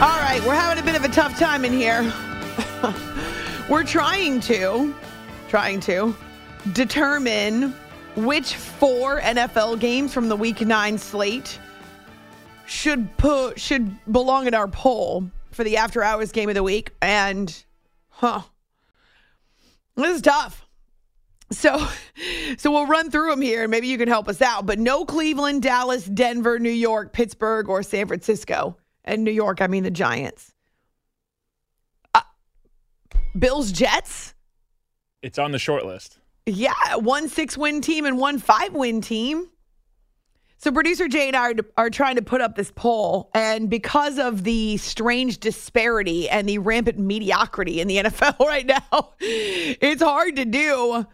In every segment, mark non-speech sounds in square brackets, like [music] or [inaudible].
All right, we're having a bit of a tough time in here. [laughs] we're trying to, trying to determine which four NFL games from the Week Nine slate should put should belong in our poll for the after hours game of the week. And, huh, this is tough. So, so we'll run through them here, and maybe you can help us out. But no Cleveland, Dallas, Denver, New York, Pittsburgh, or San Francisco. And New York, I mean the Giants. Uh, Bills, Jets. It's on the short list. Yeah, one six win team and one five win team. So producer Jay and I are, are trying to put up this poll, and because of the strange disparity and the rampant mediocrity in the [laughs] NFL right now, it's hard to do.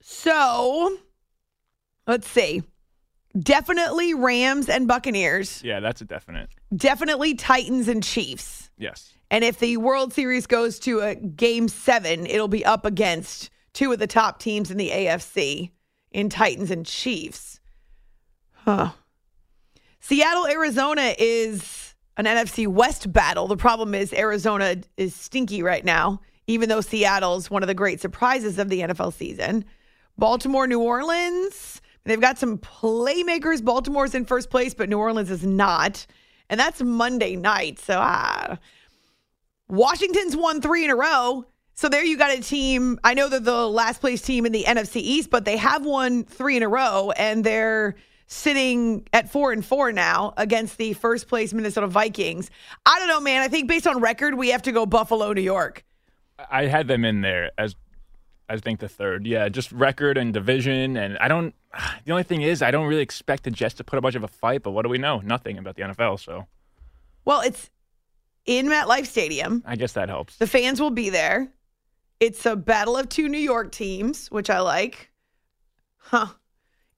So let's see. Definitely Rams and Buccaneers. Yeah, that's a definite. Definitely Titans and Chiefs. Yes. And if the World Series goes to a game seven, it'll be up against two of the top teams in the AFC in Titans and Chiefs. Huh. Seattle, Arizona is an NFC West battle. The problem is Arizona is stinky right now, even though Seattle's one of the great surprises of the NFL season. Baltimore, New Orleans. They've got some playmakers. Baltimore's in first place, but New Orleans is not. And that's Monday night. So, ah. Washington's won three in a row. So there you got a team. I know they're the last place team in the NFC East, but they have won three in a row, and they're sitting at four and four now against the first place Minnesota Vikings. I don't know, man. I think based on record, we have to go Buffalo, New York. I had them in there as I think the third. Yeah, just record and division. And I don't, [sighs] the only thing is, I don't really expect the Jets to put a bunch of a fight, but what do we know? Nothing about the NFL. So, well, it's in MetLife Stadium. I guess that helps. The fans will be there. It's a battle of two New York teams, which I like. Huh.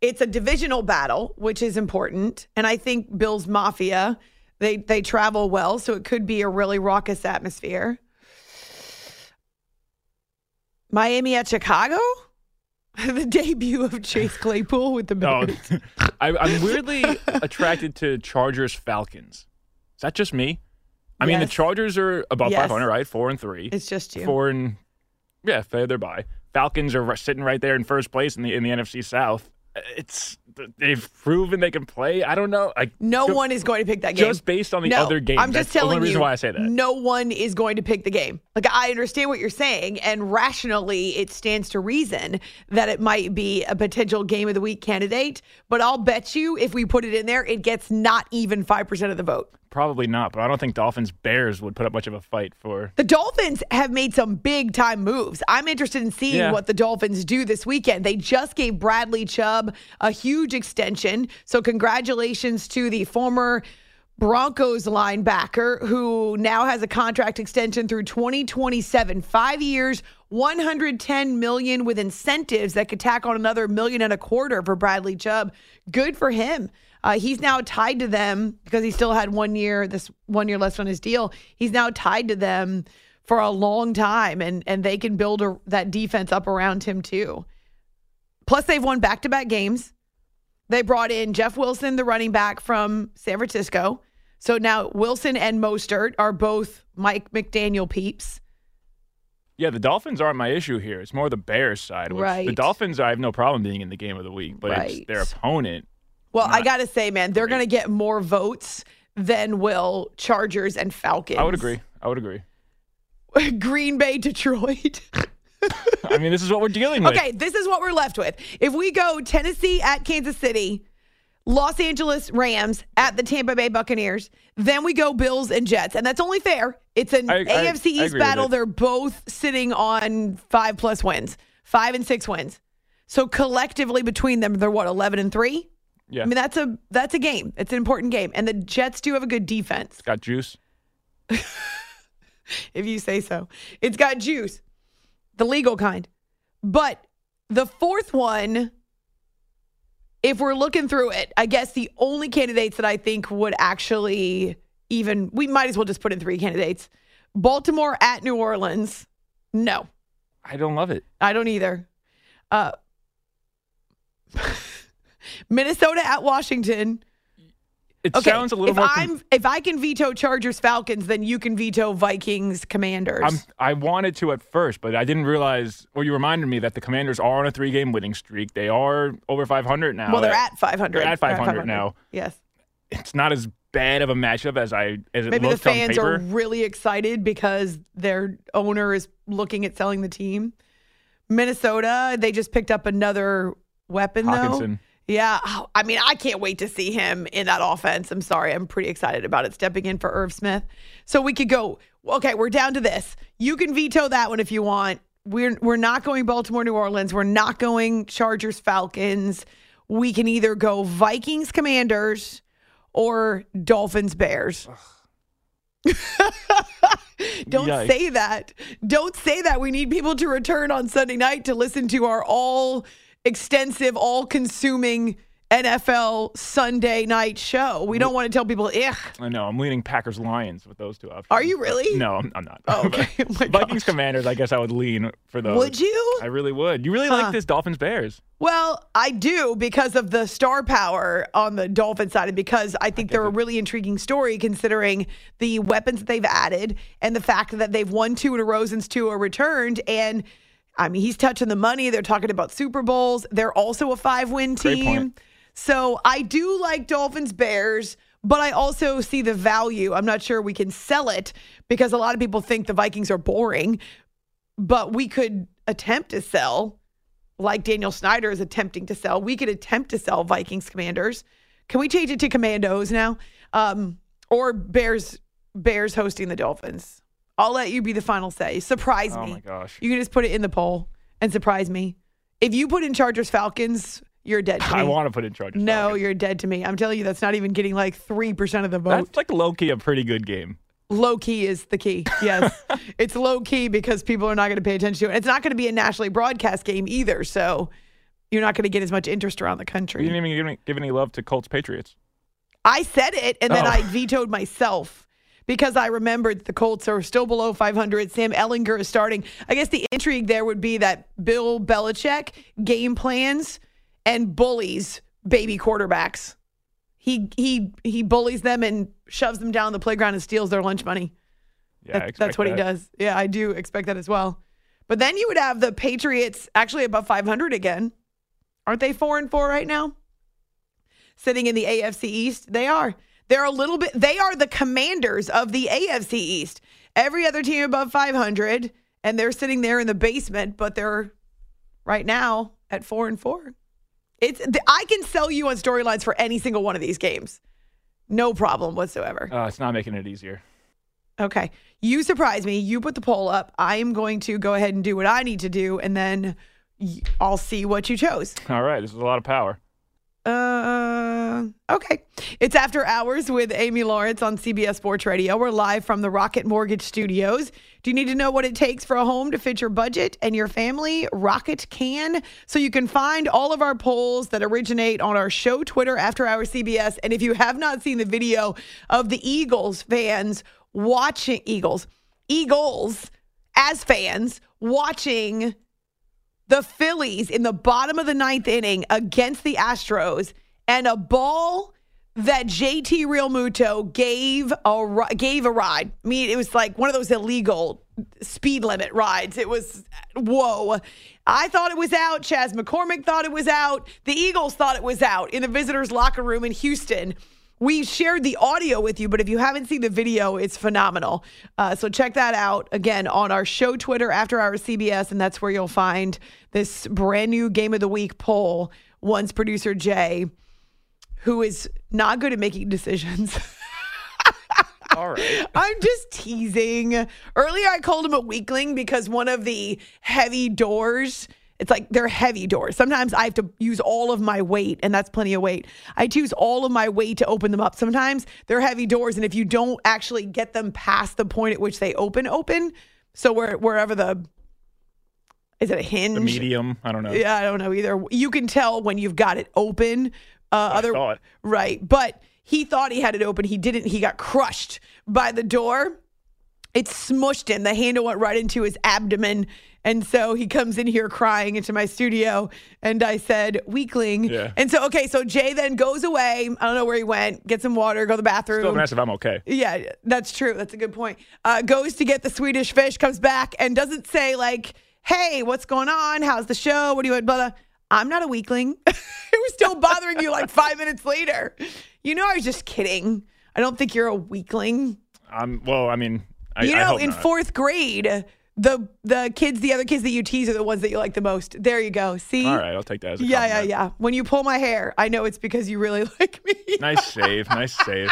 It's a divisional battle, which is important. And I think Bill's Mafia, they they travel well, so it could be a really raucous atmosphere. Miami at Chicago? [laughs] the debut of Chase Claypool with the Bears. No, [laughs] I, I'm weirdly attracted to Chargers Falcons. Is that just me? I mean, the Chargers are above Yes. 500, right? Four and three. It's just you. Four and yeah, they're by. Falcons are sitting right there in first place in the in the NFC South. It's they've proven they can play. I don't know. Like No one is going to pick that game. just based on the No, other game. I'm just That's the telling only reason you. why I say that. No one is going to pick the game. Like I understand what you're saying, and rationally, it stands to reason that it might be a potential game of the week candidate. But I'll bet you, if we put it in there, it gets not even five percent of the vote. Probably not, but I don't think Dolphins Bears would put up much of a fight for. The Dolphins have made some big time moves. I'm interested in seeing Yeah. what the Dolphins do this weekend. They just gave Bradley Chubb a huge extension. So, congratulations to the former Broncos linebacker who now has a contract extension through 2027. Five years, 110 million with incentives that could tack on another million and a quarter for Bradley Chubb. Good for him. Uh, he's now tied to them because he still had one year, this one year left on his deal. He's now tied to them for a long time, and and they can build a, that defense up around him too. Plus, they've won back to back games. They brought in Jeff Wilson, the running back from San Francisco. So now Wilson and Mostert are both Mike McDaniel peeps. Yeah, the Dolphins aren't my issue here. It's more the Bears side. Which Right. The Dolphins, I have no problem being in the game of the week, but Right. it's their opponent. Well, I got to say, man, they're going to get more votes than will Chargers and Falcons. I would agree. I would agree. [laughs] Green Bay, Detroit. [laughs] I mean, this is what we're dealing with. Okay, this is what we're left with. If we go Tennessee at Kansas City, Los Angeles Rams at the Tampa Bay Buccaneers, then we go Bills and Jets. And that's only fair. It's an I- I- AFC I East with battle. They're both sitting on five plus wins, five and six wins. So collectively between them, they're what, 11 and three? Yeah, I mean, that's a that's a game. It's an important game. And the Jets do have a good defense, got juice. [laughs] if you say so. It's got juice, the legal kind. But the fourth one, if we're looking through it, I guess the only candidates that I think would actually even, we might as well just put in three candidates Baltimore at New Orleans. No, I don't love it. I don't either. Uh, [laughs] Minnesota at Washington. It Okay, sounds a little if more. I'm if I can veto Chargers Falcons, then you can veto Vikings Commanders. I'm, I wanted to at first, but I didn't realize. Well, you reminded me that the Commanders are on a three-game winning streak. They are over 500 now. well, they're That- at 500. they're at 500 now. Yes. It's not as bad of a matchup as I as it Maybe the looked on fans paper. are really excited because their owner is looking at selling the team. Minnesota, they just picked up another weapon though. Yeah, oh, I mean, I can't wait to see him in that offense. I'm sorry, I'm pretty excited about it stepping in for Irv Smith. So we could go. Okay, we're down to this. You can veto that one if you want. We're we're not going Baltimore, New Orleans. We're not going Chargers, Falcons. We can either go Vikings, Commanders, or Dolphins, Bears. [laughs] Don't Yikes. say that. Don't say that. We need people to return on Sunday night to listen to our all extensive, all consuming NFL Sunday night show. We don't want to tell people, ugh. I know. I'm leaning Packers Lions with those two options. Are you really? No, I'm, I'm not. Oh, [laughs] okay. Oh [laughs] Vikings. Commanders. I guess I would lean for those. Would you? I really would. You really Huh. like this Dolphins Bears? Well, I do because of the star power on the Dolphin side, and because I think they're a really intriguing story considering the weapons that they've added and the fact that they've won two in a row since Tua returned. And I mean, he's touching the money. They're talking about Super Bowls. They're also a five win team. So I do like Dolphins Bears, but I also see the value. I'm not sure we can sell it because a lot of people think the Vikings are boring, but we could attempt to sell like Daniel Snyder is attempting to sell. We could attempt to sell Vikings Commanders. Can we change it to Commandos now? Um, or Bears Bears hosting the Dolphins. I'll let you be the final say. Surprise oh me. Oh my gosh. You can just put it in the poll and surprise me. If you put in Chargers Falcons, you're dead to [laughs] me. I want to put in Chargers. no, Falcons. you're dead to me. I'm telling you, that's not even getting like 3% of the vote. That's like low key a pretty good game. low key is the key. Yes. [laughs] it's low key because people are not going to pay attention to it. It's not going to be a nationally broadcast game either. So you're not going to get as much interest around the country. You didn't even give any, give any love to Colts Patriots. I said it and then Oh. I vetoed myself because I remembered the Colts are still below 500. Sam Ehlinger is starting. I guess the intrigue there would be that Bill Belichick game plans and bullies baby quarterbacks. He he he bullies them and shoves them down the playground and steals their lunch money. Yeah, I That- that's what he does. Yeah, I do expect that as well. But then you would have the Patriots actually above 500 again. Aren't they four and four right now? Sitting in the AFC East, they are. They're a little bit. They are the commanders of the AFC East. Every other team above 500, and they're sitting there in the basement. But they're right now at four and four. It's. I can sell you on storylines for any single one of these games, no problem whatsoever. Uh, it's not making it easier. Okay. You surprise me. You put the poll up. I am going to go ahead and do what I need to do, and then I'll see what you chose. All right, this is a lot of power. Uh, okay. It's After Hours with Amy Lawrence on CBS Sports Radio. We're live from the Rocket Mortgage Studios. Do you need to know what it takes for a home to fit your budget and your family? Rocket can. So you can find all of our polls that originate on our show Twitter, After Hours CBS. And if you have not seen the video of the Eagles fans watching Eagles, Eagles as fans watching the Phillies in the bottom of the ninth inning against the Astros, and a ball that JT Realmuto gave a gave a ride. I mean, it was like one of those illegal speed limit rides. It was whoa. I thought it was out. Chas McCormick thought it was out. The Eagles thought it was out in the visitors' locker room in Houston. We shared the audio with you, but if you haven't seen the video, it's phenomenal. Uh, so check that out again on our show Twitter after hours CBS, and that's where you'll find this brand new game of the week poll. Once producer Jay, who is not good at making decisions. [laughs] All right. [laughs] I'm just teasing. Earlier, I called him a weakling because one of the heavy doors, it's like they're heavy doors. Sometimes I have to use all of my weight, and that's plenty of weight. I use all of my weight to open them up. Sometimes they're heavy doors, and if you don't actually get them past the point at which they open, open, so where, wherever the is it a hinge? The medium. I don't know. Yeah, I don't know either. You can tell when you've got it open. Uh, other thought. right, but he thought he had it open. He didn't. He got crushed by the door, it smushed him. The handle went right into his abdomen. And so he comes in here crying into my studio. And I said, weakling. Yeah. And so, okay, so Jay then goes away. I don't know where he went, get some water, go to the bathroom. Still nice if I'm okay. Yeah, that's true. That's a good point. Uh, goes to get the Swedish fish, comes back and doesn't say like, "Hey, what's going on? How's the show? What do you want?" Blah, blah. I'm not a weakling. [laughs] it was still bothering you like five minutes later. You know, I was just kidding. I don't think you're a weakling. I'm well. I mean, I, you know, in not. fourth grade, the the kids, the other kids that you tease are the ones that you like the most. There you go. See? All right, I'll take that as a Yeah, yeah, yeah. When you pull my hair, I know it's because you really [laughs] like me. Nice save. Nice save.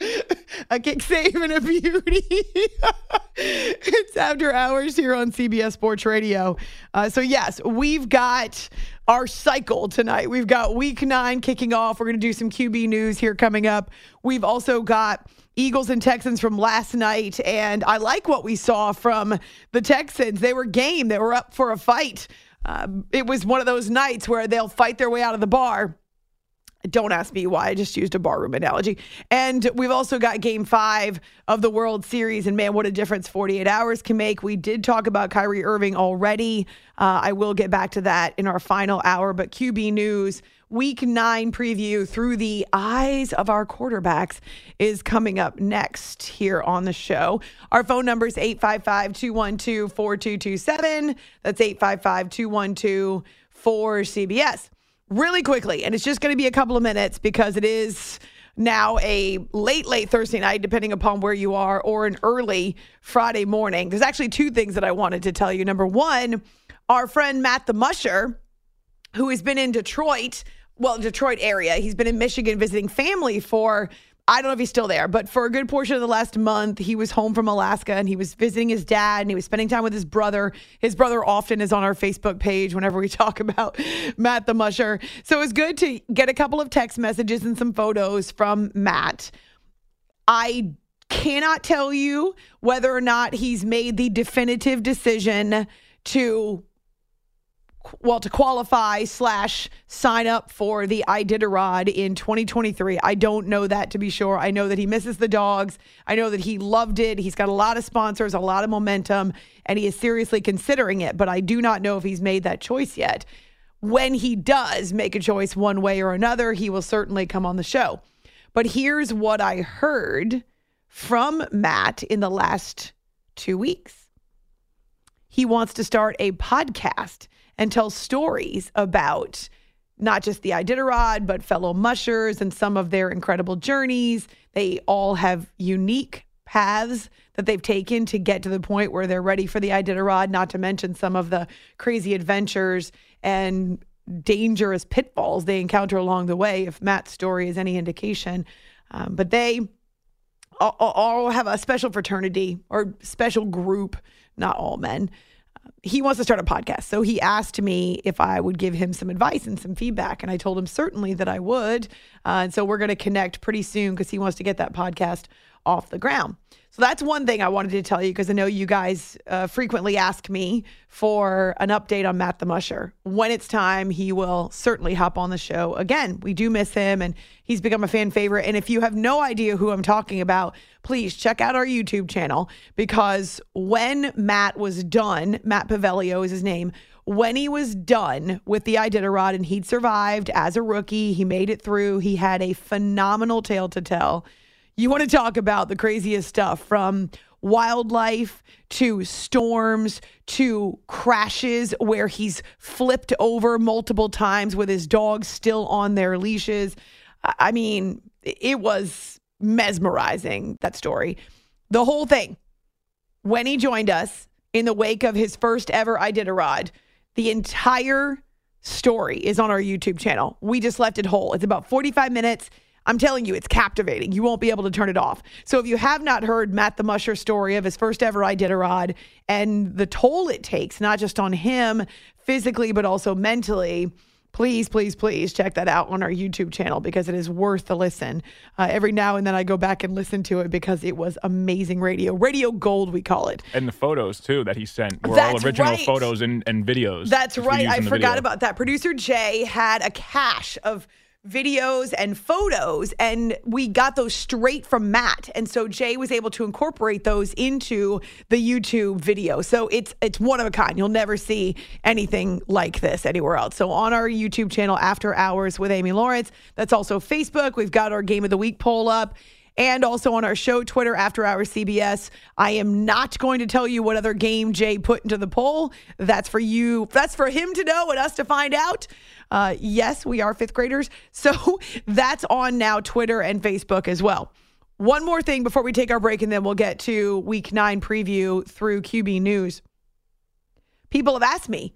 [laughs] a kick save and a beauty. [laughs] it's after hours here on CBS Sports Radio. Uh, so, yes, we've got our cycle tonight. We've got week nine kicking off. We're going to do some QB news here coming up. We've also got Eagles and Texans from last night. And I like what we saw from the Texans. They were game, they were up for a fight. Uh, it was one of those nights where they'll fight their way out of the bar. Don't ask me why. I just used a barroom analogy. And we've also got game five of the World Series. And man, what a difference 48 hours can make. We did talk about Kyrie Irving already. Uh, I will get back to that in our final hour. But QB News, week nine preview through the eyes of our quarterbacks is coming up next here on the show. Our phone number is 855 212 4227. That's 855 212 4CBS really quickly, and it's just going to be a couple of minutes because it is now a late, late Thursday night, depending upon where you are, or an early Friday morning. There's actually two things that I wanted to tell you. Number one, our friend Matt the Musher, who has been in Detroit, well, Detroit area, he's been in Michigan visiting family for. I don't know if he's still there, but for a good portion of the last month, he was home from Alaska and he was visiting his dad and he was spending time with his brother. His brother often is on our Facebook page whenever we [laughs] talk about Matt the Musher. So it was good to get a couple of text messages and some photos from Matt. I cannot tell you whether or not he's made the definitive decision to well to qualify slash sign up for the Iditarod in 2023. I don't know that to be sure. I know that he misses the dogs. I know that he loved it. He's got a lot of sponsors, a lot of momentum, and he is seriously considering it. But I do not know if he's made that choice yet. When he does make a choice one way or another, he will certainly come on the show. But here's what I heard from Matt in the last two weeks. He wants to start a podcast and tell stories about not just the Iditarod, but fellow mushers and some of their incredible journeys. They all have unique paths that they've taken to get to the point where they're ready for the Iditarod, not to mention some of the crazy adventures and dangerous pitfalls they encounter along the way, if Matt's story is any indication. Um, but they all, all have a special fraternity or special group, not all men. He wants to start a podcast. So he asked me if I would give him some advice and some feedback. And I told him certainly that I would. Uh, and so we're going to connect pretty soon because he wants to get that podcast off the ground. So that's one thing I wanted to tell you because I know you guys uh, frequently ask me for an update on Matt the Musher. When it's time, he will certainly hop on the show again. We do miss him and he's become a fan favorite. And if you have no idea who I'm talking about, please check out our YouTube channel because when Matt was done, Matt Pavelio is his name. When he was done with the Iditarod and he'd survived as a rookie, he made it through. He had a phenomenal tale to tell. You want to talk about the craziest stuff from wildlife to storms to crashes where he's flipped over multiple times with his dogs still on their leashes. I mean, it was mesmerizing, that story. The whole thing. When he joined us in the wake of his first ever Iditarod, the entire story is on our YouTube channel. We just left it whole. It's about 45 minutes. I'm telling you, it's captivating. You won't be able to turn it off. So if you have not heard Matt the Musher story of his first ever Iditarod and the toll it takes, not just on him physically, but also mentally, please, please, please check that out on our YouTube channel because it is worth the listen. Uh, every now and then I go back and listen to it because it was amazing radio. Radio gold, we call it. And the photos too that he sent were That's all original right. photos and, and videos. That's right. I forgot video. about that. Producer Jay had a cache of videos and photos, and we got those straight from Matt. And so Jay was able to incorporate those into the YouTube video. So it's it's one of a kind. You'll never see anything like this anywhere else. So on our YouTube channel, After Hours with Amy Lawrence, that's also Facebook. We've got our Game of the Week poll up and also on our show Twitter after hours CBS. I am not going to tell you what other game Jay put into the poll. That's for you. That's for him to know and us to find out. Uh, yes, we are fifth graders, [laughs] so that's on now Twitter and Facebook as well. One more thing before we take our break, and then we'll get to Week Nine preview through QB News. People have asked me,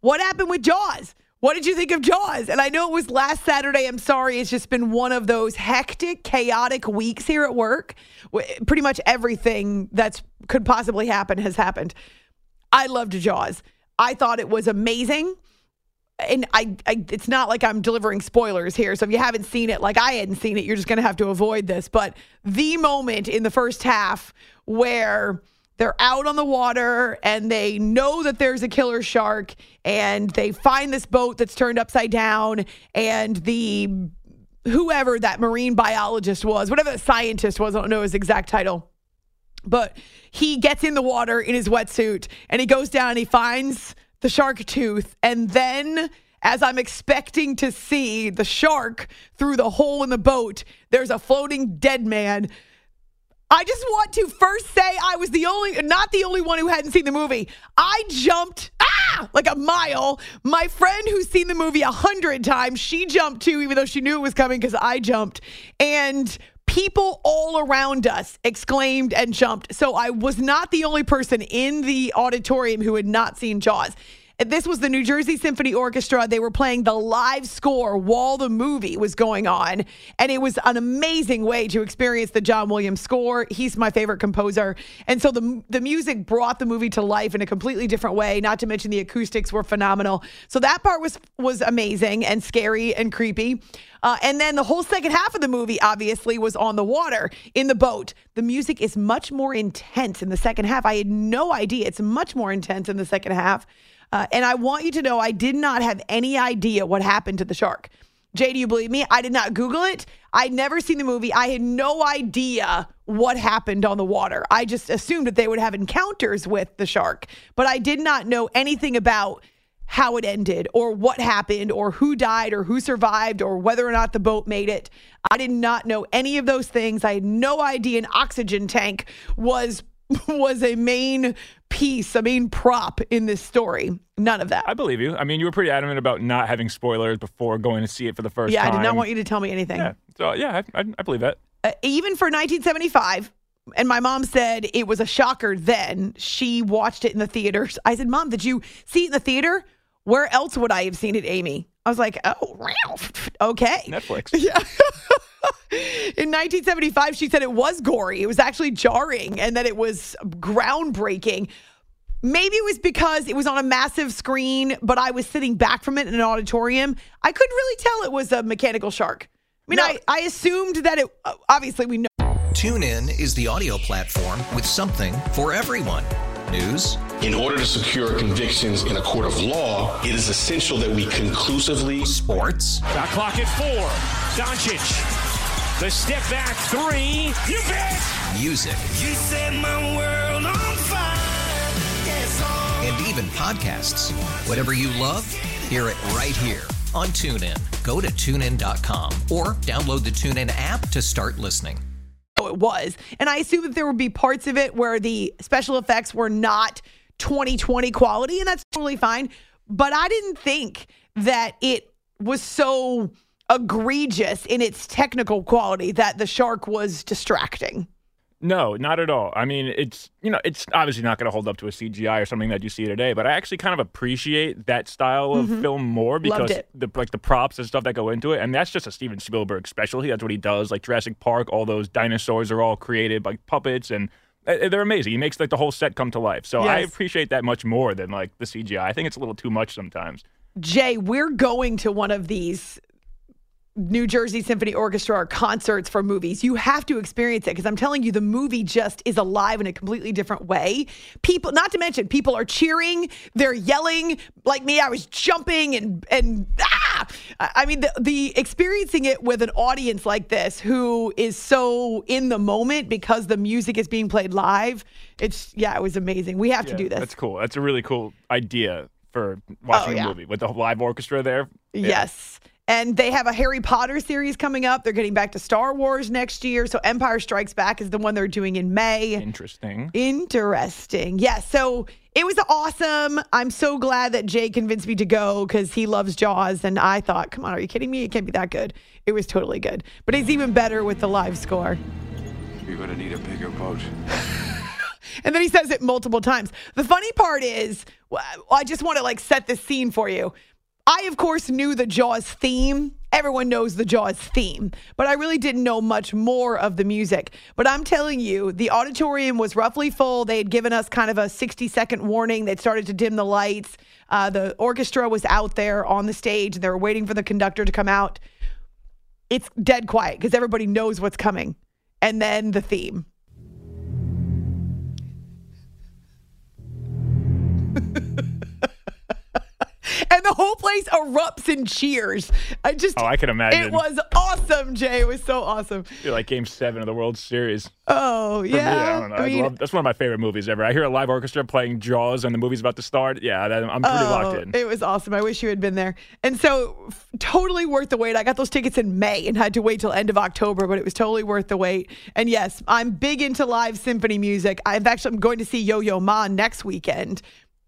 what happened with Jaws? What did you think of Jaws? And I know it was last Saturday. I'm sorry. It's just been one of those hectic, chaotic weeks here at work. Pretty much everything that's could possibly happen has happened. I loved Jaws. I thought it was amazing. And I, I, it's not like I'm delivering spoilers here. So if you haven't seen it, like I hadn't seen it, you're just going to have to avoid this. But the moment in the first half where they're out on the water and they know that there's a killer shark and they find this boat that's turned upside down and the whoever that marine biologist was, whatever the scientist was, I don't know his exact title. But he gets in the water in his wetsuit and he goes down and he finds the shark tooth and then as I'm expecting to see the shark through the hole in the boat, there's a floating dead man I just want to first say I was the only, not the only one who hadn't seen the movie. I jumped ah like a mile. My friend who's seen the movie a hundred times, she jumped too, even though she knew it was coming because I jumped. And people all around us exclaimed and jumped. So I was not the only person in the auditorium who had not seen Jaws. This was the New Jersey Symphony Orchestra. They were playing the live score while the movie was going on. And it was an amazing way to experience the John Williams score. He's my favorite composer. And so the, the music brought the movie to life in a completely different way, not to mention the acoustics were phenomenal. So that part was, was amazing and scary and creepy. Uh, and then the whole second half of the movie, obviously, was on the water in the boat. The music is much more intense in the second half. I had no idea. It's much more intense in the second half. Uh, and I want you to know I did not have any idea what happened to the shark. Jay, do you believe me? I did not Google it. I'd never seen the movie. I had no idea what happened on the water. I just assumed that they would have encounters with the shark, but I did not know anything about how it ended or what happened or who died or who survived or whether or not the boat made it. I did not know any of those things. I had no idea an oxygen tank was [laughs] was a main piece, a main prop in this story. None of that. I believe you. I mean, you were pretty adamant about not having spoilers before going to see it for the first yeah, time. Yeah, I did not want you to tell me anything. Yeah. So, yeah, I, I, I believe that. Uh, even for 1975, and my mom said it was a shocker then. She watched it in the theaters. I said, Mom, did you see it in the theater? Where else would I have seen it, Amy? I was like, oh, [laughs] okay. Netflix. [laughs] Yeah. In 1975, she said it was gory. It was actually jarring and that it was groundbreaking. Maybe it was because it was on a massive screen, but I was sitting back from it in an auditorium. I couldn't really tell it was a mechanical shark. I mean, no. I, I assumed that it, obviously, we know. TuneIn is the audio platform with something for everyone. News. In order to secure convictions in a court of law, it is essential that we conclusively. Sports. Got clock at four. Doncic. The step back three. You bet. Music. You set my world on fire. Yes, and even podcasts. Whatever you love, hear it right here on TuneIn. Go to tunein.com or download the TuneIn app to start listening. Oh, it was. And I assume that there would be parts of it where the special effects were not 2020 quality, and that's totally fine. But I didn't think that it was so egregious in its technical quality that the shark was distracting. No, not at all. I mean, it's you know, it's obviously not going to hold up to a CGI or something that you see today, but I actually kind of appreciate that style of mm-hmm. film more because the like the props and stuff that go into it, and that's just a Steven Spielberg specialty. That's what he does. Like Jurassic Park, all those dinosaurs are all created like puppets, and uh, they're amazing. He makes like the whole set come to life. So yes. I appreciate that much more than like the CGI. I think it's a little too much sometimes. Jay, we're going to one of these New Jersey Symphony Orchestra or concerts for movies. You have to experience it because I'm telling you, the movie just is alive in a completely different way. People, not to mention, people are cheering, they're yelling. Like me, I was jumping and and ah, I mean, the, the experiencing it with an audience like this who is so in the moment because the music is being played live. It's yeah, it was amazing. We have yeah, to do this. That's cool. That's a really cool idea for watching oh, yeah. a movie with the live orchestra there. Yeah. Yes. And they have a Harry Potter series coming up. They're getting back to Star Wars next year. So Empire Strikes Back is the one they're doing in May. Interesting. Interesting. Yes. Yeah, so it was awesome. I'm so glad that Jay convinced me to go because he loves Jaws. And I thought, come on, are you kidding me? It can't be that good. It was totally good. But it's even better with the live score. You're going to need a bigger boat. [laughs] and then he says it multiple times. The funny part is, I just want to like set the scene for you. I, of course, knew the Jaws theme. Everyone knows the Jaws theme, but I really didn't know much more of the music. But I'm telling you, the auditorium was roughly full. They had given us kind of a 60 second warning. They'd started to dim the lights. Uh, the orchestra was out there on the stage. They were waiting for the conductor to come out. It's dead quiet because everybody knows what's coming. And then the theme. [laughs] whole place erupts in cheers. I just, oh, I can imagine. It was awesome, Jay. It was so awesome. You're like Game Seven of the World Series. Oh yeah, me, I don't know. I mean, love, that's one of my favorite movies ever. I hear a live orchestra playing Jaws and the movie's about to start. Yeah, I'm pretty oh, locked in. It was awesome. I wish you had been there. And so, f- totally worth the wait. I got those tickets in May and had to wait till end of October, but it was totally worth the wait. And yes, I'm big into live symphony music. I've actually I'm going to see Yo Yo Ma next weekend,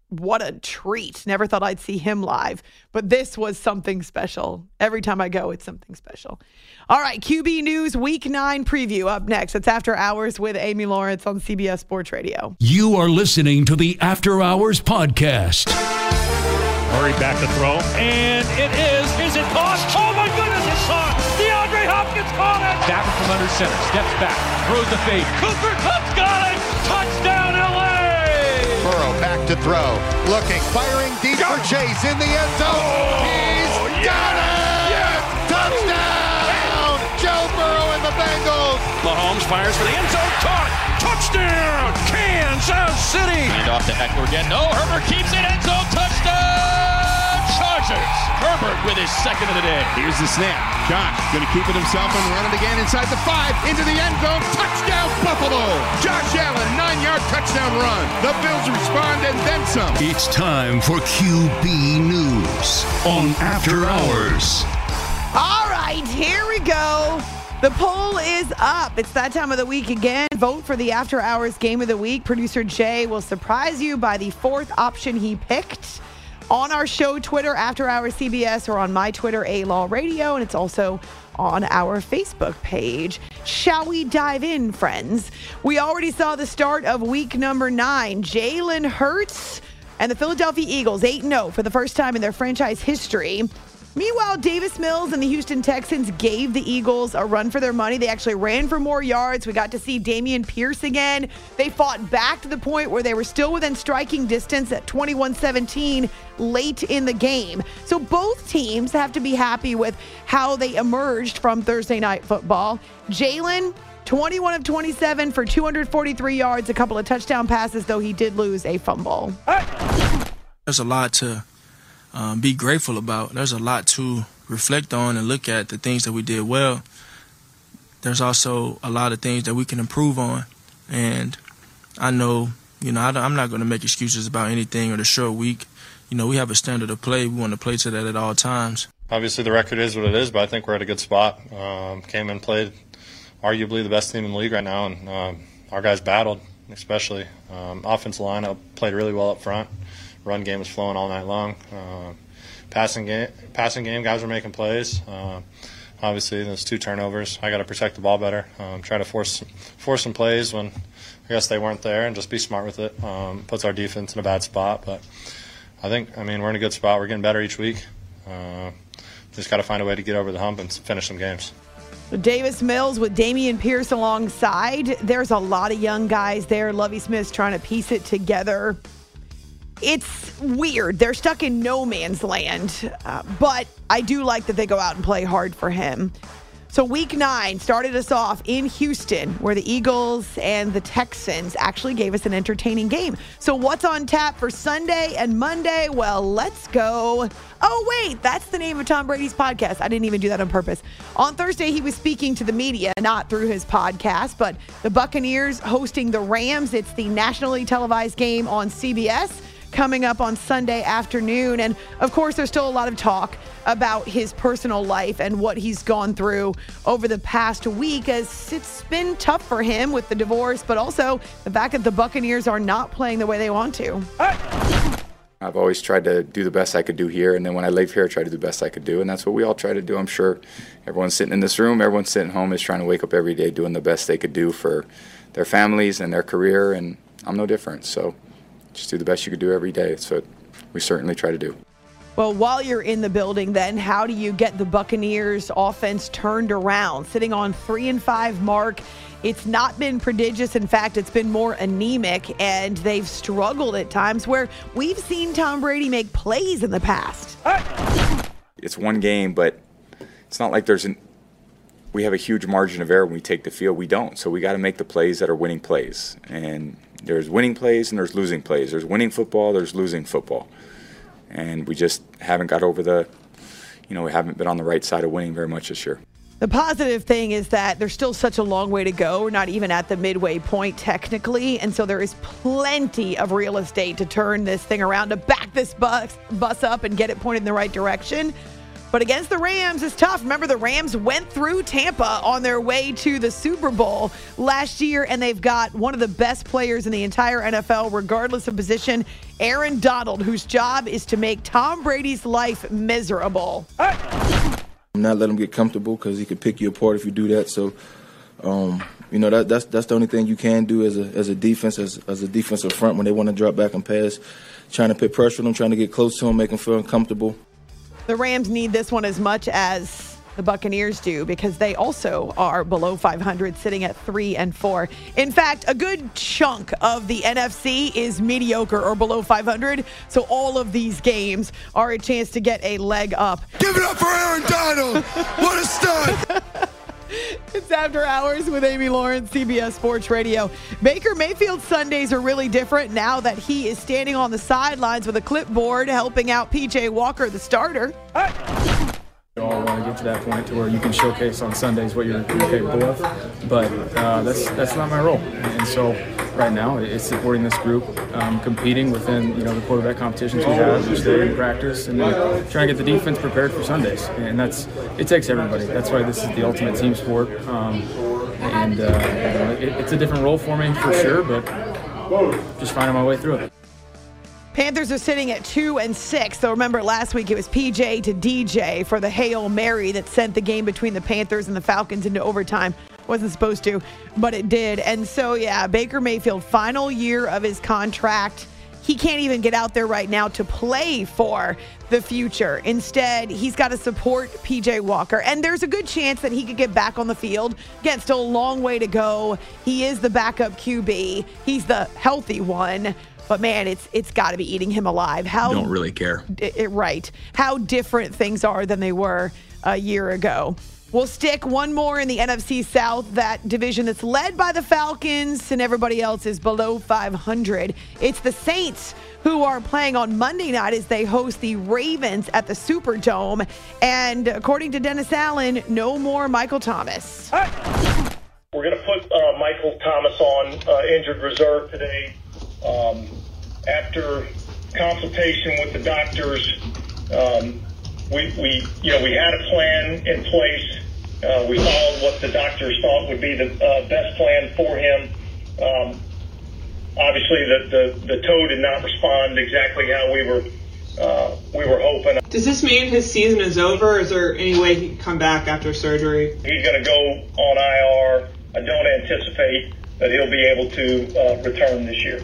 what a treat. Never thought I'd see him live, but this was something special. Every time I go, it's something special. All right, QB News Week 9 preview up next. It's After Hours with Amy Lawrence on CBS Sports Radio. You are listening to the After Hours podcast. Murray back to throw, and it is. Is it caught? Oh my goodness, it's caught! DeAndre Hopkins caught it! Back from under center, steps back, throws the fade. Cooper Kupp's got it! Touchdown, LA! Burrow back to throw. Looking, firing deep Go. for Chase in the end zone. Oh, He's yeah. got it! Yeah. Touchdown! Joe Burrow and the Bengals. Mahomes fires for the end zone. Caught! Touchdown! Kansas City! And off to Ekeler again. No, Herbert keeps it. End his second of the day. Here's the snap. Josh going to keep it himself and run it again inside the five, into the end zone. Touchdown, Buffalo. Josh Allen, nine-yard touchdown run. The Bills respond and then some. It's time for QB News on After Hours. All right, here we go. The poll is up. It's that time of the week again. Vote for the After Hours Game of the Week. Producer Jay will surprise you by the fourth option he picked on our show Twitter, After Hours CBS, or on my Twitter, A Law Radio, and it's also on our Facebook page. Shall we dive in, friends? We already saw the start of week number nine. Jalen Hurts and the Philadelphia Eagles 8 0 for the first time in their franchise history Meanwhile, Davis Mills and the Houston Texans gave the Eagles a run for their money. They actually ran for more yards. We got to see Dameon Pierce again. They fought back to the point where they were still within striking distance at 21 17 late in the game. So both teams have to be happy with how they emerged from Thursday night football. Jalen 21 of 27 for 243 yards, a couple of touchdown passes, though he did lose a fumble. There's a lot to um, be grateful about. There's a lot to reflect on and look at the things that we did well. There's also a lot of things that we can improve on. And I know, you know, I, am not going to make excuses about anything or the short week. You know, we have a standard of play. We want to play to that at all times. Obviously, the record is what it is, but I think we're at a good spot. Um, came and played arguably the best team in the league right now, and um, our guys battled, especially. Um, offensive line played really well up front run game was flowing all night long. Uh, passing game, passing game, guys were making plays. Uh, obviously, those two turnovers. I got to protect the ball better. Um, try to force force some plays when I guess they weren't there, and just be smart with it. Um, puts our defense in a bad spot, but I think I mean we're in a good spot. We're getting better each week. Uh, just got to find a way to get over the hump and finish some games. Davis Mills with Dameon Pierce alongside. There's a lot of young guys there. Lovie Smith's trying to piece it together it's weird. They're stuck in no man's land, uh, but I do like that they go out and play hard for him. So, week nine started us off in Houston, where the Eagles and the Texans actually gave us an entertaining game. So, what's on tap for Sunday and Monday? Well, let's go. Oh, wait, that's the name of Tom Brady's podcast. I didn't even do that on purpose. On Thursday, he was speaking to the media, not through his podcast, but the Buccaneers hosting the Rams. It's the nationally televised game on CBS coming up on Sunday afternoon. And of course, there's still a lot of talk about his personal life and what he's gone through over the past week as it's been tough for him with the divorce, but also the fact that the Buccaneers are not playing the way they want to. I've always tried to do the best I could do here, and then when I leave here, I try to do the best I could do, and that's what we all try to do. I'm sure everyone sitting in this room, everyone sitting home is trying to wake up every day doing the best they could do for their families and their career, and I'm no different. So just do the best you could do every day. That's what we certainly try to do. Well, while you're in the building, then how do you get the Buccaneers offense turned around? Sitting on three and five mark, it's not been prodigious. In fact, it's been more anemic, and they've struggled at times where we've seen Tom Brady make plays in the past. [laughs] It's one game, but it's not like there's an we have a huge margin of error when we take the field. We don't. So we got to make the plays that are winning plays. And there's winning plays and there's losing plays. There's winning football, there's losing football. And we just haven't got over the, you know, we haven't been on the right side of winning very much this year. The positive thing is that there's still such a long way to go. We're not even at the midway point technically. And so there is plenty of real estate to turn this thing around, to back this bus, bus up and get it pointed in the right direction. But against the Rams is tough. Remember, the Rams went through Tampa on their way to the Super Bowl last year, and they've got one of the best players in the entire NFL, regardless of position, Aaron Donald, whose job is to make Tom Brady's life miserable. Not let him get comfortable because he could pick you apart if you do that. So, um, you know that, that's that's the only thing you can do as a as a defense as as a defensive front when they want to drop back and pass, trying to put pressure on them, trying to get close to them, make them feel uncomfortable. The Rams need this one as much as the Buccaneers do because they also are below 500, sitting at three and four. In fact, a good chunk of the NFC is mediocre or below 500. So all of these games are a chance to get a leg up. Give it up for Aaron Donald! what a stud! [laughs] It's After Hours with Amy Lawrence, CBS Sports Radio. Baker Mayfield Sundays are really different now that he is standing on the sidelines with a clipboard helping out PJ Walker, the starter. You all want to get to that point to where you can showcase on Sundays what you're capable of, but uh, that's that's not my role. And so right now, it's supporting this group, um, competing within you know the quarterback competitions we have each day in practice, and then trying to get the defense prepared for Sundays. And that's it takes everybody. That's why this is the ultimate team sport. Um, and uh, you know, it, it's a different role for me for sure, but just finding my way through it. Panthers are sitting at two and six. So remember, last week it was PJ to DJ for the Hail Mary that sent the game between the Panthers and the Falcons into overtime. Wasn't supposed to, but it did. And so, yeah, Baker Mayfield, final year of his contract. He can't even get out there right now to play for the future. Instead, he's got to support PJ Walker. And there's a good chance that he could get back on the field. Again, still a long way to go. He is the backup QB, he's the healthy one. But man, it's it's got to be eating him alive. How don't really care. It, it, right. How different things are than they were a year ago. We'll stick one more in the NFC South, that division that's led by the Falcons, and everybody else is below 500. It's the Saints who are playing on Monday night as they host the Ravens at the Superdome. And according to Dennis Allen, no more Michael Thomas. We're going to put uh, Michael Thomas on uh, injured reserve today. Um, after consultation with the doctors, um, we, we, you know, we had a plan in place. Uh, we followed what the doctors thought would be the uh, best plan for him. Um, obviously, the, the, the toe did not respond exactly how we were uh, we were hoping. Does this mean his season is over? Is there any way he can come back after surgery? He's going to go on IR. I don't anticipate that he'll be able to uh, return this year.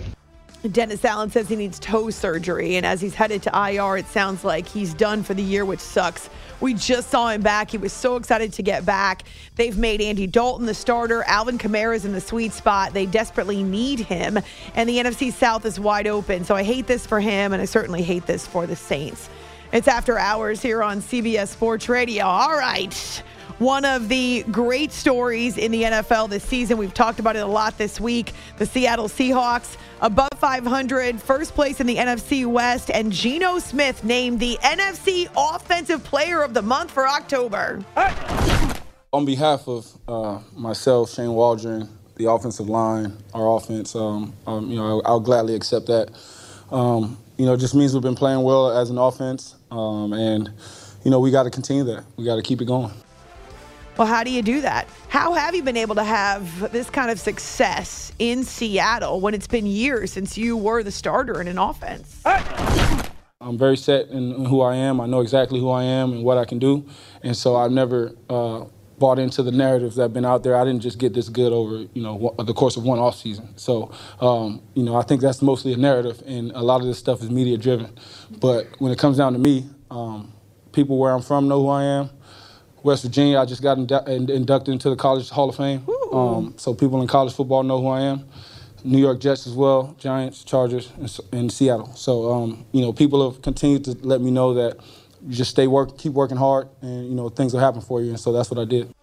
Dennis Allen says he needs toe surgery, and as he's headed to IR, it sounds like he's done for the year, which sucks. We just saw him back. He was so excited to get back. They've made Andy Dalton the starter. Alvin Kamara's in the sweet spot. They desperately need him, and the NFC South is wide open. So I hate this for him, and I certainly hate this for the Saints. It's after hours here on CBS Sports Radio. All right. One of the great stories in the NFL this season. We've talked about it a lot this week. The Seattle Seahawks above 500, first place in the NFC West, and Geno Smith named the NFC Offensive Player of the Month for October. On behalf of uh, myself, Shane Waldron, the offensive line, our offense, um, um, you know, I'll, I'll, gladly accept that. Um, you know, it just means we've been playing well as an offense, um, and you know, we got to continue that. We got to keep it going. Well, how do you do that? How have you been able to have this kind of success in Seattle when it's been years since you were the starter in an offense? I'm very set in who I am. I know exactly who I am and what I can do. And so I've never uh, bought into the narratives that have been out there. I didn't just get this good over, you know, the course of one off season. So, um, you know, I think that's mostly a narrative, and a lot of this stuff is media driven. But when it comes down to me, um, people where I'm from know who I am. West Virginia, I just got indu- inducted into the College Hall of Fame. Um, so people in college football know who I am. New York Jets as well, Giants, Chargers, and, and Seattle. So um, you know, people have continued to let me know that you just stay work, keep working hard, and you know things will happen for you. And so that's what I did.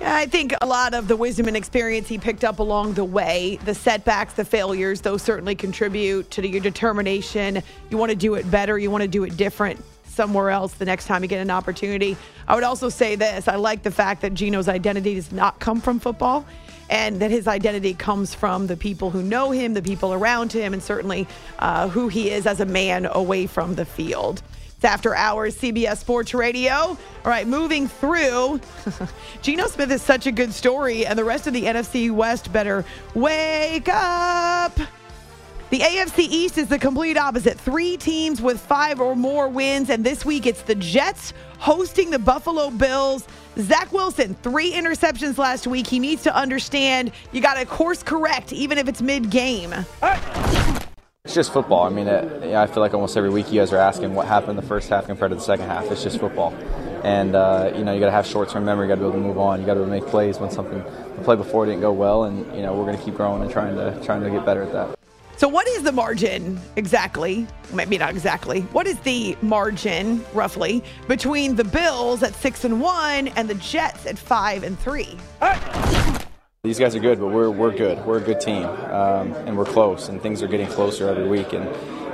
I think a lot of the wisdom and experience he picked up along the way, the setbacks, the failures, those certainly contribute to your determination. You want to do it better, you want to do it different somewhere else the next time you get an opportunity. I would also say this I like the fact that Geno's identity does not come from football and that his identity comes from the people who know him, the people around him, and certainly uh, who he is as a man away from the field. It's after hours, CBS Sports Radio. All right, moving through. [laughs] Geno Smith is such a good story, and the rest of the NFC West better wake up. The AFC East is the complete opposite. Three teams with five or more wins, and this week it's the Jets hosting the Buffalo Bills. Zach Wilson, three interceptions last week. He needs to understand you got to course correct, even if it's mid game. It's just football. I mean, it, I feel like almost every week you guys are asking what happened the first half compared to the second half. It's just football. And, uh, you know, you got to have short term memory. You got to be able to move on. You got to make plays when something, the play before didn't go well. And, you know, we're going to keep growing and trying to, trying to get better at that. So, what is the margin exactly? Maybe not exactly. What is the margin roughly between the Bills at six and one and the Jets at five and three? These guys are good, but we're we're good. We're a good team, um, and we're close, and things are getting closer every week. And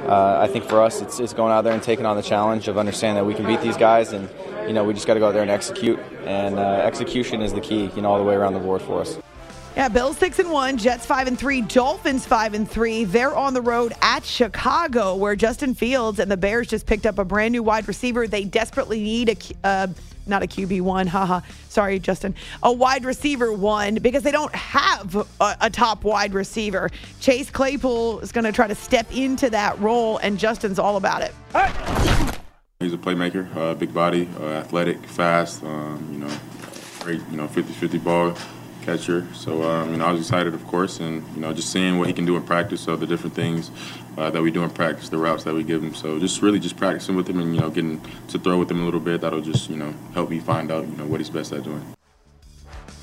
uh, I think for us, it's, it's going out there and taking on the challenge of understanding that we can beat these guys, and you know we just got to go out there and execute. And uh, execution is the key, you know, all the way around the board for us. Yeah, Bills six and one, Jets five and three, Dolphins five and three. They're on the road at Chicago, where Justin Fields and the Bears just picked up a brand new wide receiver. They desperately need a. Uh, not a QB one, [laughs] haha. Sorry, Justin. A wide receiver one because they don't have a, a top wide receiver. Chase Claypool is going to try to step into that role, and Justin's all about it. He's a playmaker, uh, big body, uh, athletic, fast. Um, you know, great. You know, 50-50 ball catcher. So um, you know, I was excited, of course, and you know, just seeing what he can do in practice, so the different things uh, that we do in practice, the routes that we give him. So just really just practicing with him and you know, getting to throw with him a little bit. That'll just you know help me find out you know what he's best at doing.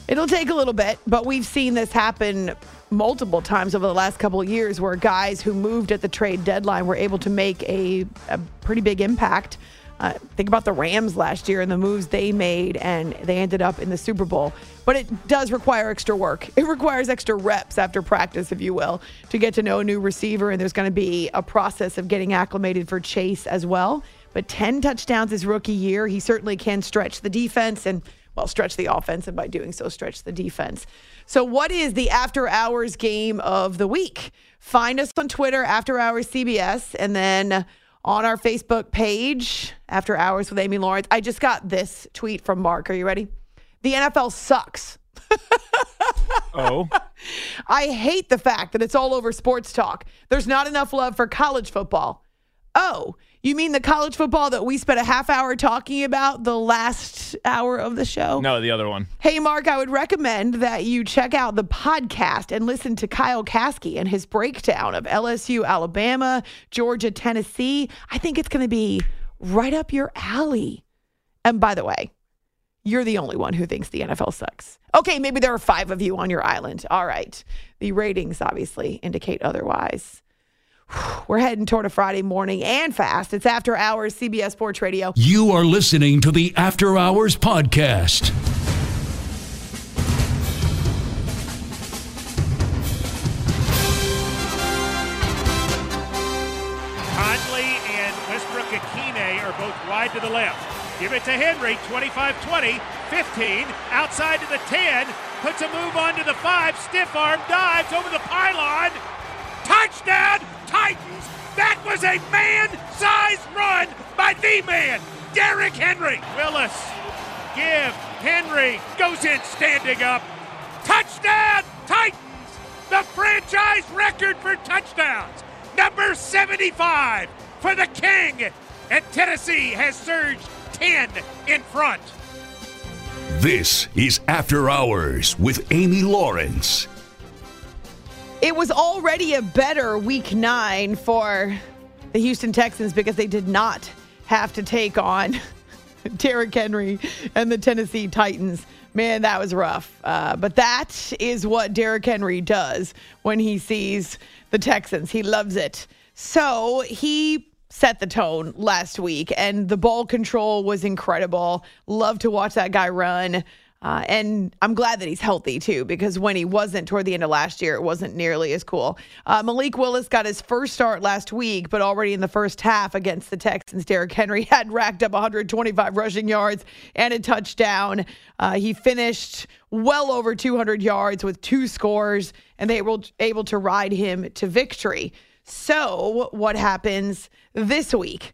It'll take a little bit, but we've seen this happen multiple times over the last couple of years where guys who moved at the trade deadline were able to make a, a pretty big impact. Uh, think about the Rams last year and the moves they made, and they ended up in the Super Bowl. But it does require extra work. [laughs] It requires extra reps after practice, if you will, to get to know a new receiver. And there's going to be a process of getting acclimated for Chase as well. But 10 touchdowns his rookie year. He certainly can stretch the defense and, well, stretch the offense, and by doing so, stretch the defense. So, what is the after hours game of the week? Find us on Twitter, After Hours CBS, and then on our Facebook page, After Hours with Amy Lawrence. I just got this tweet from Mark. Are you ready? The NFL sucks. [laughs] oh. I hate the fact that it's all over sports talk. There's not enough love for college football. Oh, you mean the college football that we spent a half hour talking about the last hour of the show? No, the other one. Hey, Mark, I would recommend that you check out the podcast and listen to Kyle Kasky and his breakdown of LSU, Alabama, Georgia, Tennessee. I think it's going to be right up your alley. And by the way, you're the only one who thinks the NFL sucks. Okay, maybe there are five of you on your island. All right. The ratings obviously indicate otherwise. [sighs] We're heading toward a Friday morning and fast. It's After Hours, CBS Sports Radio. You are listening to the After Hours Podcast. Conley and Westbrook-Ikhine are both wide to the left. Give it to Henry, 25 20, 15, outside to the 10, puts a move onto the 5, stiff arm, dives over the pylon. Touchdown, Titans! That was a man sized run by the man, Derrick Henry. Willis, give, Henry goes in standing up. Touchdown, Titans! The franchise record for touchdowns, number 75 for the King. And Tennessee has surged 10 in front. This is After Hours with Amy Lawrence. It was already a better week nine for the Houston Texans because they did not have to take on [laughs] Derrick Henry and the Tennessee Titans. Man, that was rough. Uh, but that is what Derrick Henry does when he sees the Texans. He loves it. So he set the tone last week, and the ball control was incredible. Love to watch that guy run. Uh, and I'm glad that he's healthy too, because when he wasn't toward the end of last year, it wasn't nearly as cool. Uh, Malik Willis got his first start last week, but already in the first half against the Texans, Derrick Henry [laughs] had racked up 125 rushing yards and a touchdown. Uh, he finished well over 200 yards with two scores, and they were able to ride him to victory. So, what happens this week?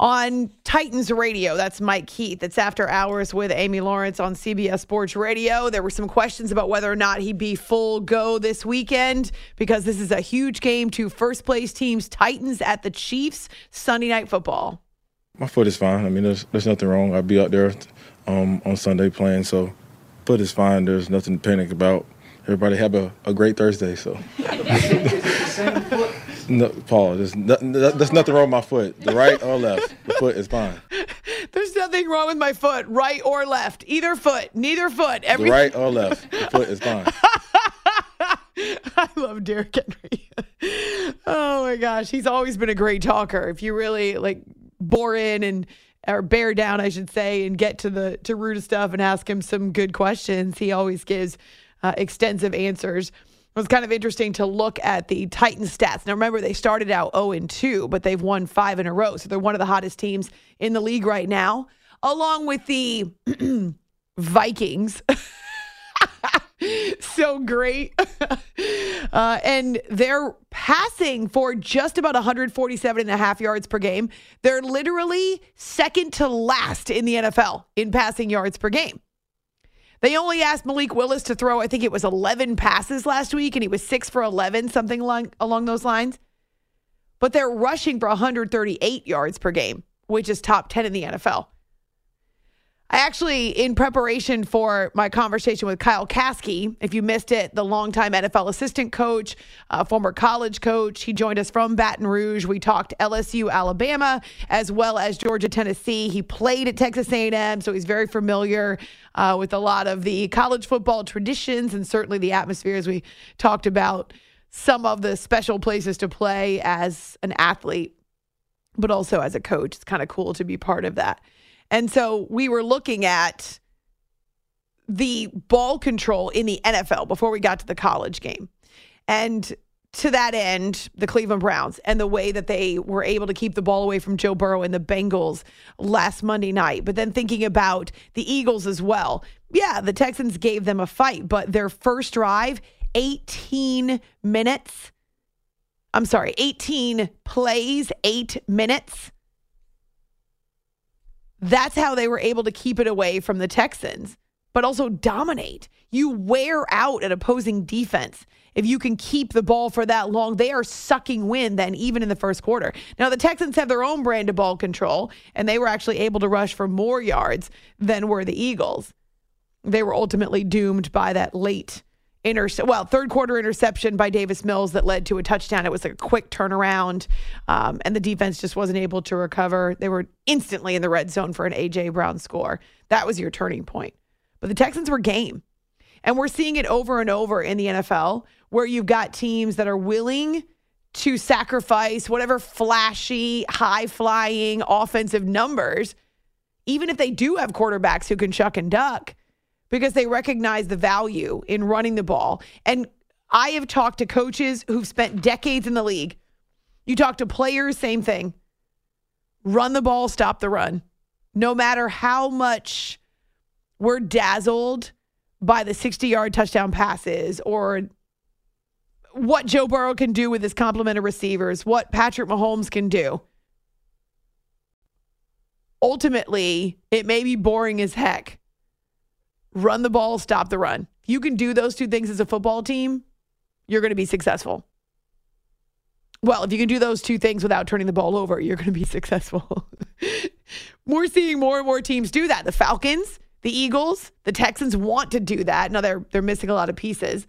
on Titans Radio. That's Mike Keith. It's after hours with Amy Lawrence on CBS Sports Radio. There were some questions about whether or not he'd be full go this weekend because this is a huge game to first place teams, Titans at the Chiefs, Sunday night football. My foot is fine. I mean, there's there's nothing wrong. I'll be out there um, on Sunday playing, so foot is fine. There's nothing to panic about. Everybody have a, a great Thursday. So. [laughs] No, Paul, there's, no, there's nothing wrong with my foot. The right or left, the foot is fine. [laughs] There's nothing wrong with my foot, right or left. Either foot, neither foot. Every the right or left, the foot is fine. [laughs] I love Derrick Henry. [laughs] oh my gosh, he's always been a great talker. If you really like bore in and or bear down, I should say, and get to the to root of stuff and ask him some good questions, he always gives uh, extensive answers. It was kind of interesting to look at the Titans stats. Now, remember, they started out 0 2, but they've won five in a row. So they're one of the hottest teams in the league right now, along with the [clears throat] Vikings. [laughs] so great. [laughs] uh, and they're passing for just about 147 and a half yards per game. They're literally second to last in the NFL in passing yards per game. They only asked Malik Willis to throw, I think it was 11 passes last week, and he was six for 11, something along, along those lines. But they're rushing for 138 yards per game, which is top 10 in the NFL. I actually, in preparation for my conversation with Kyle Kasky, if you missed it, the longtime NFL assistant coach, uh, former college coach, he joined us from Baton Rouge. We talked LSU, Alabama, as well as Georgia, Tennessee. He played at Texas A&M, so he's very familiar uh, with a lot of the college football traditions and certainly the atmospheres. We talked about some of the special places to play as an athlete, but also as a coach. It's kind of cool to be part of that. And so we were looking at the ball control in the NFL before we got to the college game. And to that end, the Cleveland Browns and the way that they were able to keep the ball away from Joe Burrow and the Bengals last Monday night. But then thinking about the Eagles as well. Yeah, the Texans gave them a fight, but their first drive, 18 minutes. I'm sorry, 18 plays, eight minutes. That's how they were able to keep it away from the Texans, but also dominate. You wear out an opposing defense if you can keep the ball for that long. They are sucking wind then, even in the first quarter. Now, the Texans have their own brand of ball control, and they were actually able to rush for more yards than were the Eagles. They were ultimately doomed by that late intercept. Well, third quarter interception by Davis Mills that led to a touchdown. It was a quick turnaround, um, and the defense just wasn't able to recover. They were instantly in the red zone for an AJ Brown score. That was your turning point. But the Texans were game, and we're seeing it over and over in the NFL where you've got teams that are willing to sacrifice whatever flashy, high flying offensive numbers, even if they do have quarterbacks who can chuck and duck, because they recognize the value in running the ball. And I have talked to coaches who've spent decades in the league. You talk to players, same thing. Run the ball, stop the run. No matter how much we're dazzled by the 60 yard touchdown passes or what Joe Burrow can do with his complement of receivers, what Patrick Mahomes can do. Ultimately, it may be boring as heck. Run the ball, stop the run. If you can do those two things as a football team, you're going to be successful. Well, if you can do those two things without turning the ball over, you're going to be [laughs] successful. We're seeing more and more teams do that. The Falcons, the Eagles, the Texans want to do that. Now they're they're missing a lot of pieces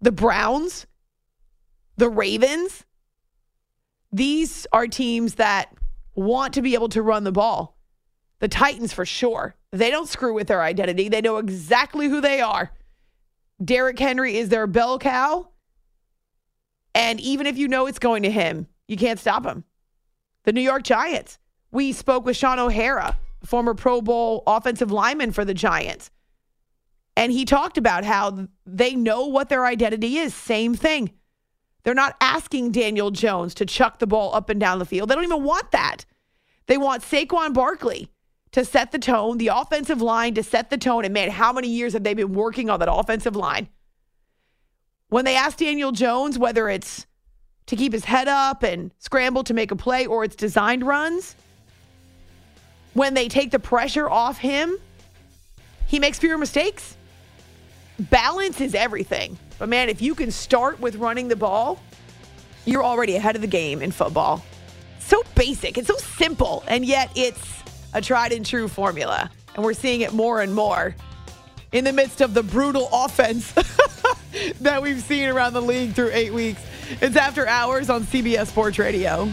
the Browns, the Ravens. These are teams that want to be able to run the ball. The Titans, for sure. They don't screw with their identity, they know exactly who they are. Derrick Henry is their bell cow. And even if you know it's going to him, you can't stop him. The New York Giants. We spoke with Shaun O'Hara, former Pro Bowl offensive lineman for the Giants. And he talked about how they know what their identity is. Same thing. They're not asking Daniel Jones to chuck the ball up and down the field. They don't even want that. They want Saquon Barkley to set the tone, the offensive line to set the tone. And man, how many years have they been working on that offensive line? When they ask Daniel Jones whether it's to keep his head up and scramble to make a play or it's designed runs, when they take the pressure off him, he makes fewer mistakes balance is everything. But man, if you can start with running the ball, you're already ahead of the game in football. So basic, it's so simple, and yet it's a tried and true formula. And we're seeing it more and more in the midst of the brutal offense [laughs] that we've seen around the league through eight weeks. It's after hours on CBS Sports Radio.